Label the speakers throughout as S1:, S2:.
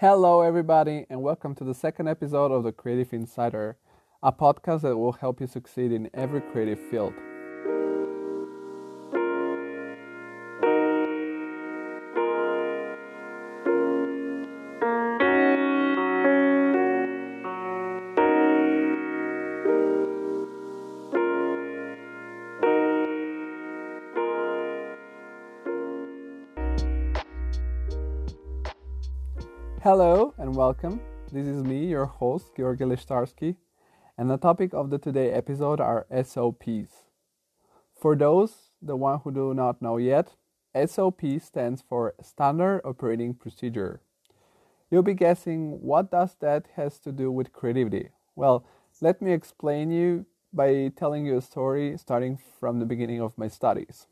S1: Hello, everybody, and welcome to the second episode of the Creative Insider, a podcast that will help you succeed in every creative field. Hello and welcome. This is me, your host, Georgi Lishtarsky, and the topic of the today episode are SOPs. For those, the one who do not know yet, SOP stands for Standard Operating Procedure. You'll be guessing what does that has to do with creativity? Well, let me explain you by telling you a story starting from the beginning of my studies.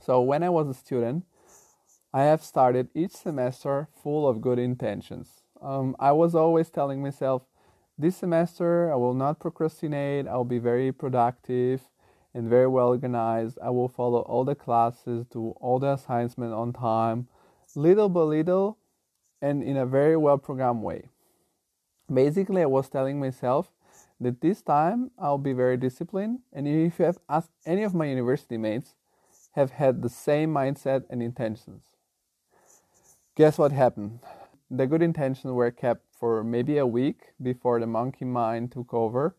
S1: So when I was a student, I have started each semester full of good intentions. Um, I was always telling myself, this semester I will not procrastinate, I'll be very productive and very well organized. I will follow all the classes, do all the assignments on time, little by little, and in a very well programmed way. Basically, I was telling myself that this time I'll be very disciplined, and if you have asked any of my university mates, have had the same mindset and intentions. Guess what happened? The good intentions were kept for maybe a week before the monkey mind took over.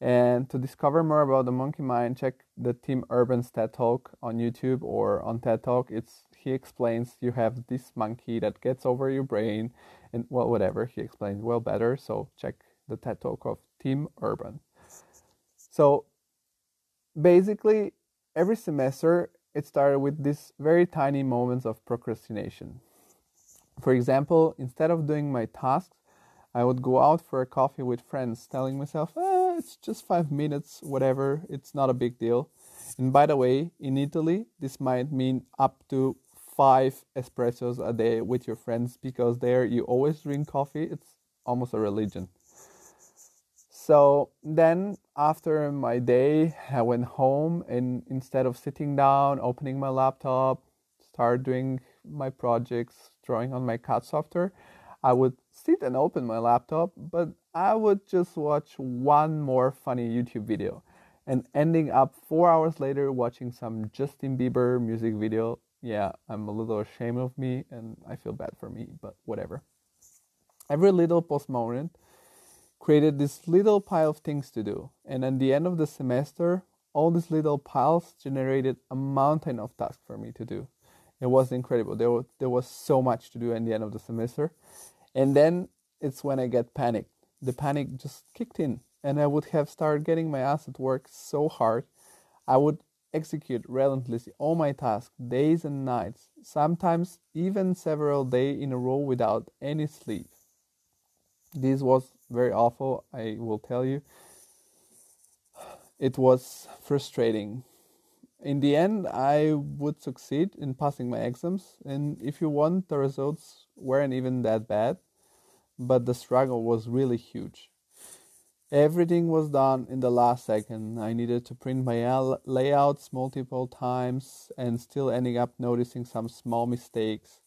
S1: And to discover more about the monkey mind, check the Tim Urban's TED Talk on YouTube or on TED Talk. It's he explains you have this monkey that gets over your brain, and well, whatever he explains well better. So check the TED Talk of Tim Urban. So basically, every semester it started with these very tiny moments of procrastination. For example, instead of doing my tasks, I would go out for a coffee with friends, telling myself, eh, it's just five minutes, whatever, it's not a big deal. And by the way, in Italy, this might mean up to five espressos a day with your friends because there you always drink coffee. It's almost a religion. So then, after my day, I went home and instead of sitting down, opening my laptop, start doing my projects, drawing on my CAD software, I would sit and open my laptop, but I would just watch one more funny YouTube video and ending up four hours later watching some Justin Bieber music video. Yeah, I'm a little ashamed of me and I feel bad for me, but whatever. Every little postponement created this little pile of things to do, and at the end of the semester, all these little piles generated a mountain of tasks for me to do. It was incredible. There was, there was so much to do at the end of the semester. And then it's when I get panicked. The panic just kicked in, and I would have started getting my ass at work so hard. I would execute relentlessly all my tasks, days and nights, sometimes even several days in a row without any sleep. This was very awful, I will tell you. It was frustrating in the end, I would succeed in passing my exams, and if you want, the results weren't even that bad, but the struggle was really huge. Everything was done in the last second. I needed to print my layouts multiple times and still ending up noticing some small mistakes,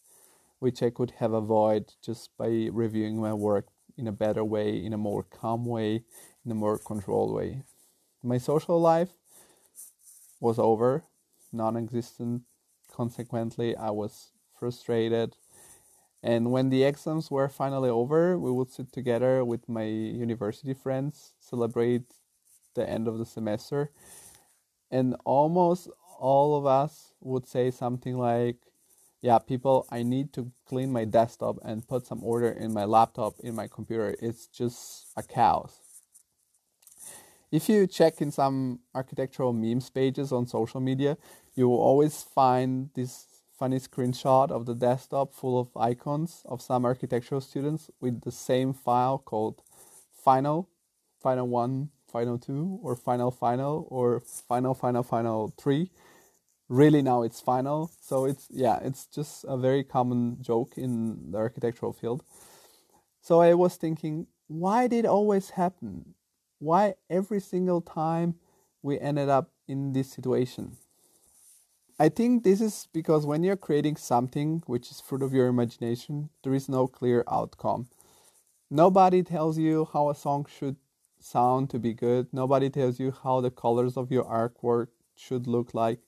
S1: which I could have avoided just by reviewing my work in a better way, in a more calm way, in a more controlled way. My social life was over, non existent. Consequently, I was frustrated. And when the exams were finally over, we would sit together with my university friends, celebrate the end of the semester. And almost all of us would say something like, Yeah, people, I need to clean my desktop and put some order in my laptop, in my computer. It's just a chaos. If you check in some architectural memes pages on social media, you will always find this funny screenshot of the desktop full of icons of some architectural students with the same file called final, final 1, final 2, or final final, or final final final 3. Really, now it's final. So it's, yeah, it's just a very common joke in the architectural field. So I was thinking, why did it always happen? Why every single time we ended up in this situation. I think this is because when you're creating something which is fruit of your imagination, there is no clear outcome. Nobody tells you how a song should sound to be good. Nobody tells you how the colors of your artwork should look like.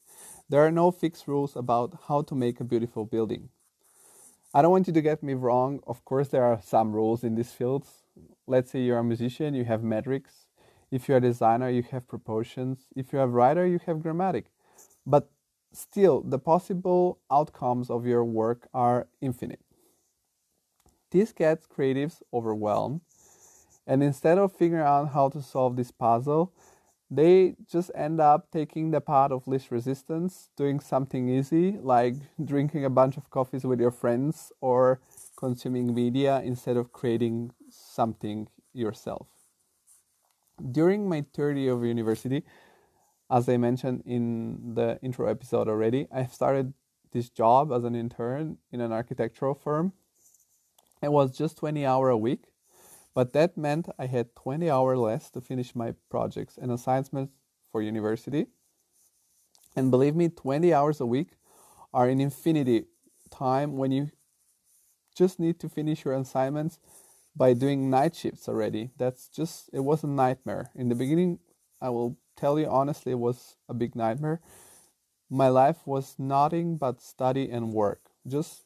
S1: There are no fixed rules about how to make a beautiful building. I don't want you to get me wrong. Of course, there are some rules in these fields. Let's say you're a musician, you have metrics. If you're a designer, you have proportions. If you're a writer, you have grammatic. But still, the possible outcomes of your work are infinite. This gets creatives overwhelmed, and instead of figuring out how to solve this puzzle, they just end up taking the path of least resistance, doing something easy like drinking a bunch of coffees with your friends or consuming media instead of creating something yourself. During my third year of university, as I mentioned in the intro episode already, I started this job as an intern in an architectural firm. It was just 20 hour a week but that meant I had 20 hours less to finish my projects and assignments for university. And believe me, 20 hours a week are an infinity time when you just need to finish your assignments by doing night shifts already. That's just, it was a nightmare. In the beginning, I will tell you honestly, it was a big nightmare. My life was nothing but study and work, just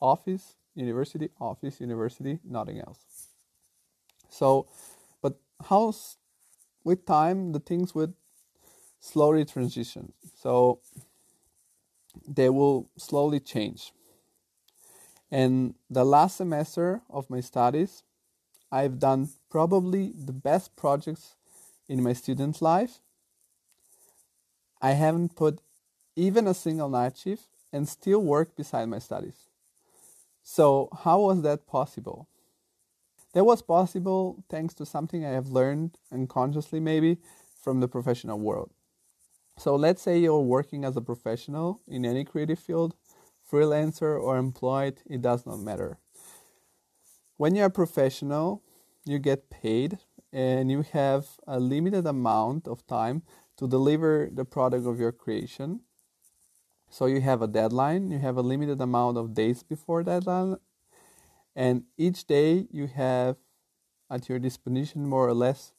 S1: office, university, office, university, nothing else. So, but how with time the things would slowly transition. So they will slowly change. And the last semester of my studies, I've done probably the best projects in my student life. I haven't put even a single night shift and still work beside my studies. So, how was that possible? That was possible thanks to something I have learned unconsciously, maybe, from the professional world. So let's say you're working as a professional in any creative field, freelancer or employed, it does not matter. When you're a professional, you get paid and you have a limited amount of time to deliver the product of your creation. So you have a deadline, you have a limited amount of days before deadline and each day you have at your disposition more or less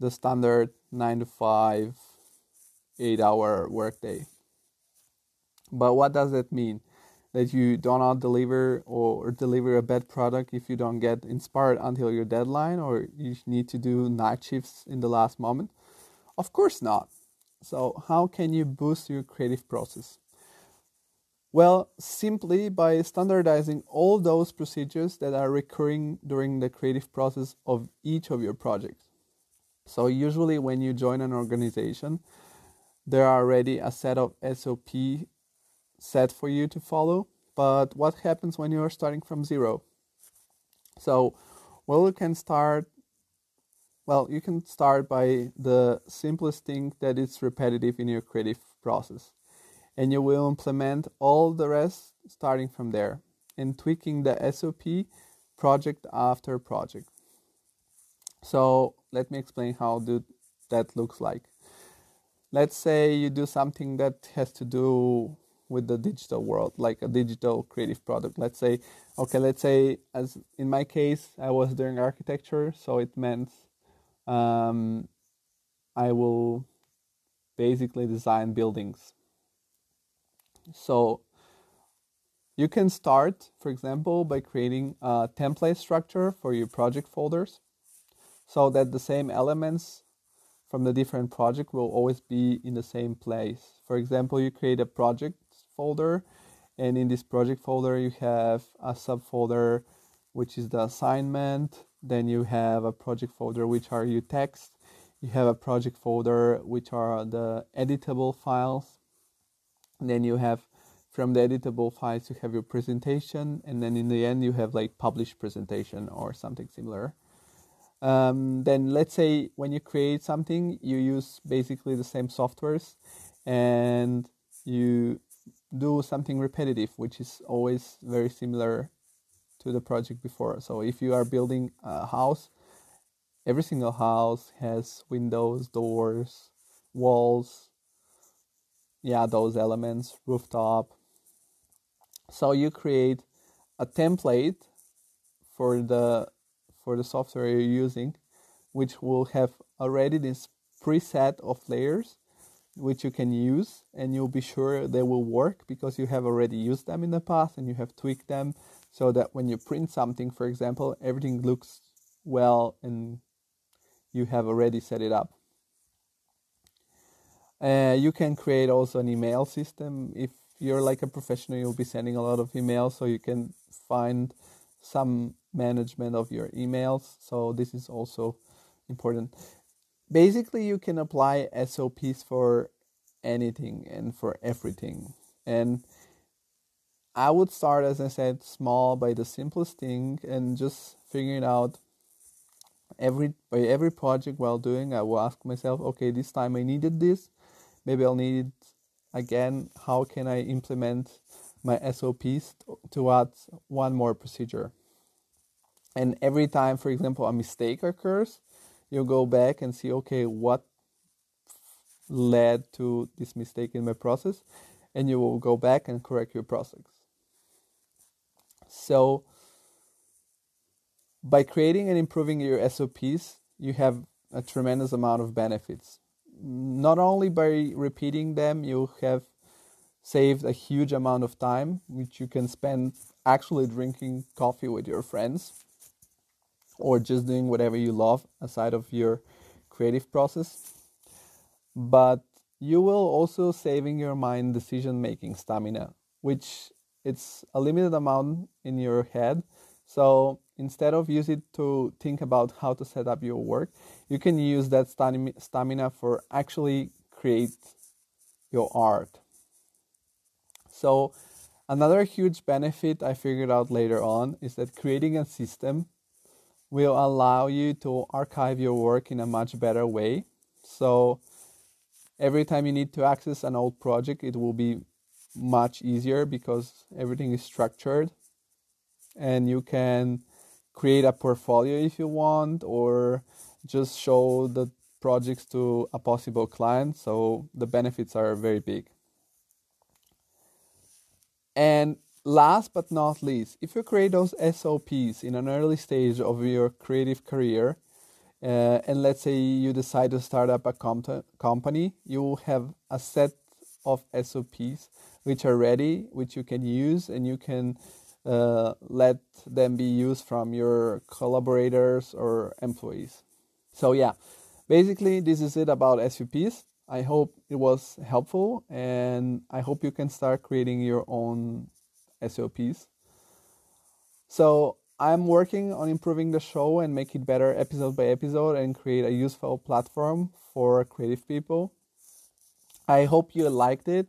S1: the standard 9 to 5 8 hour workday but what does that mean that you do not deliver or deliver a bad product if you don't get inspired until your deadline or you need to do night shifts in the last moment? Of course not. So how can you boost your creative process? Well, simply by standardizing all those procedures that are recurring during the creative process of each of your projects. So, usually, when you join an organization, there are already a set of SOP set for you to follow. But what happens when you are starting from zero? So, well, you can start. Well, you can start by the simplest thing that is repetitive in your creative process and you will implement all the rest starting from there and tweaking the SOP project after project. So let me explain how do that looks like. Let's say you do something that has to do with the digital world, like a digital creative product. Let's say, okay, let's say as in my case, I was doing architecture, so it meant um, I will basically design buildings so you can start, for example, by creating a template structure for your project folders so that the same elements from the different project will always be in the same place. For example, you create a project folder. And in this project folder you have a subfolder which is the assignment, then you have a project folder which are your text, you have a project folder which are the editable files. And then you have from the editable files you have your presentation. And then in the end you have like published presentation or something similar. Um, then let's say when you create something you use basically the same softwares. And you do something repetitive which is always very similar to the project before. So if you are building a house every single house has windows doors walls. Yeah those elements rooftop. So you create a template for the for the software you're using which will have already this preset of layers which you can use and you'll be sure they will work because you have already used them in the past and you have tweaked them so that when you print something for example everything looks well and you have already set it up. Uh, you can create also an email system. If you're like a professional you'll be sending a lot of emails so you can find some management of your emails. So this is also important basically you can apply SOPs for anything and for everything. And I would start, as I said, small by the simplest thing and just figuring out every by every project while doing. I will ask myself, okay, this time I needed this, maybe I'll need it again. How can I implement my SOPs to add one more procedure? And every time, for example, a mistake occurs, you go back and see okay what led to this mistake in my process and you will go back and correct your process. So by creating and improving your SOPs you have a tremendous amount of benefits. Not only by repeating them you have saved a huge amount of time which you can spend actually drinking coffee with your friends or just doing whatever you love aside of your creative process. But you will also saving your mind decision making stamina, which it's a limited amount in your head. So instead of use it to think about how to set up your work, you can use that stamina for actually create your art. So another huge benefit I figured out later on is that creating a system will allow you to archive your work in a much better way. So every time you need to access an old project, it will be much easier because everything is structured. And you can create a portfolio if you want or just show the projects to a possible client. So the benefits are very big. And Last but not least, if you create those SOPs in an early stage of your creative career, uh, and let's say you decide to start up a com- company, you will have a set of SOPs which are ready, which you can use, and you can uh, let them be used from your collaborators or employees. So, yeah, basically, this is it about SOPs. I hope it was helpful, and I hope you can start creating your own SOPs. So I'm working on improving the show and make it better episode by episode and create a useful platform for creative people. I hope you liked it.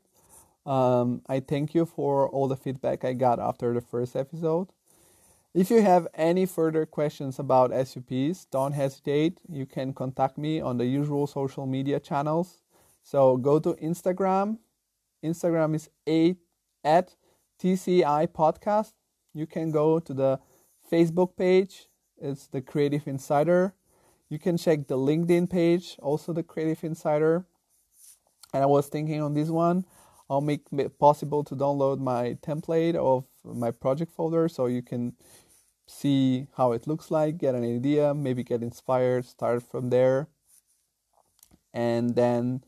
S1: Um, I thank you for all the feedback I got after the first episode. If you have any further questions about SOPs, don't hesitate. You can contact me on the usual social media channels. So go to Instagram. Instagram is 8 at TCI podcast, you can go to the Facebook page. It's the Creative Insider. You can check the LinkedIn page, also the Creative Insider. And I was thinking on this one, I'll make it possible to download my template of my project folder so you can see how it looks like, get an idea, maybe get inspired, start from there. And then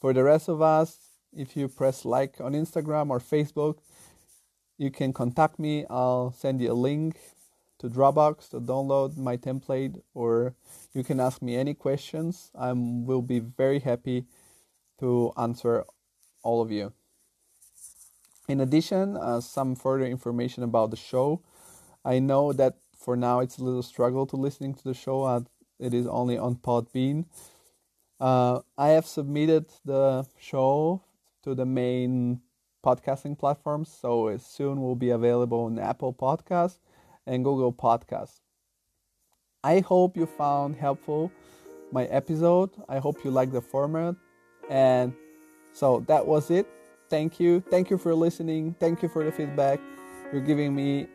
S1: for the rest of us, if you press like on Instagram or Facebook, you can contact me. I'll send you a link to Dropbox to download my template, or you can ask me any questions. I will be very happy to answer all of you. In addition, uh, some further information about the show. I know that for now it's a little struggle to listening to the show. as it is only on Podbean. Uh, I have submitted the show to the main podcasting platforms. So it soon will be available on Apple Podcasts and Google Podcasts. I hope you found helpful my episode. I hope you like the format. And so that was it. Thank you. Thank you for listening. Thank you for the feedback. You're giving me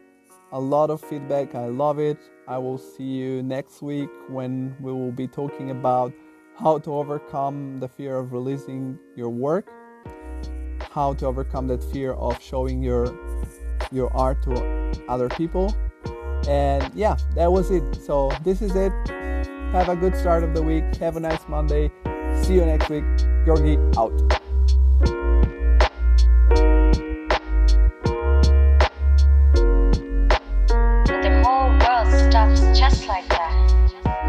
S1: a lot of feedback. I love it. I will see you next week when we will be talking about how to overcome the fear of releasing your work how to overcome that fear of showing your your art to other people. And yeah, that was it. So this is it. Have a good start of the week. Have a nice Monday. See you next week. Georgi out.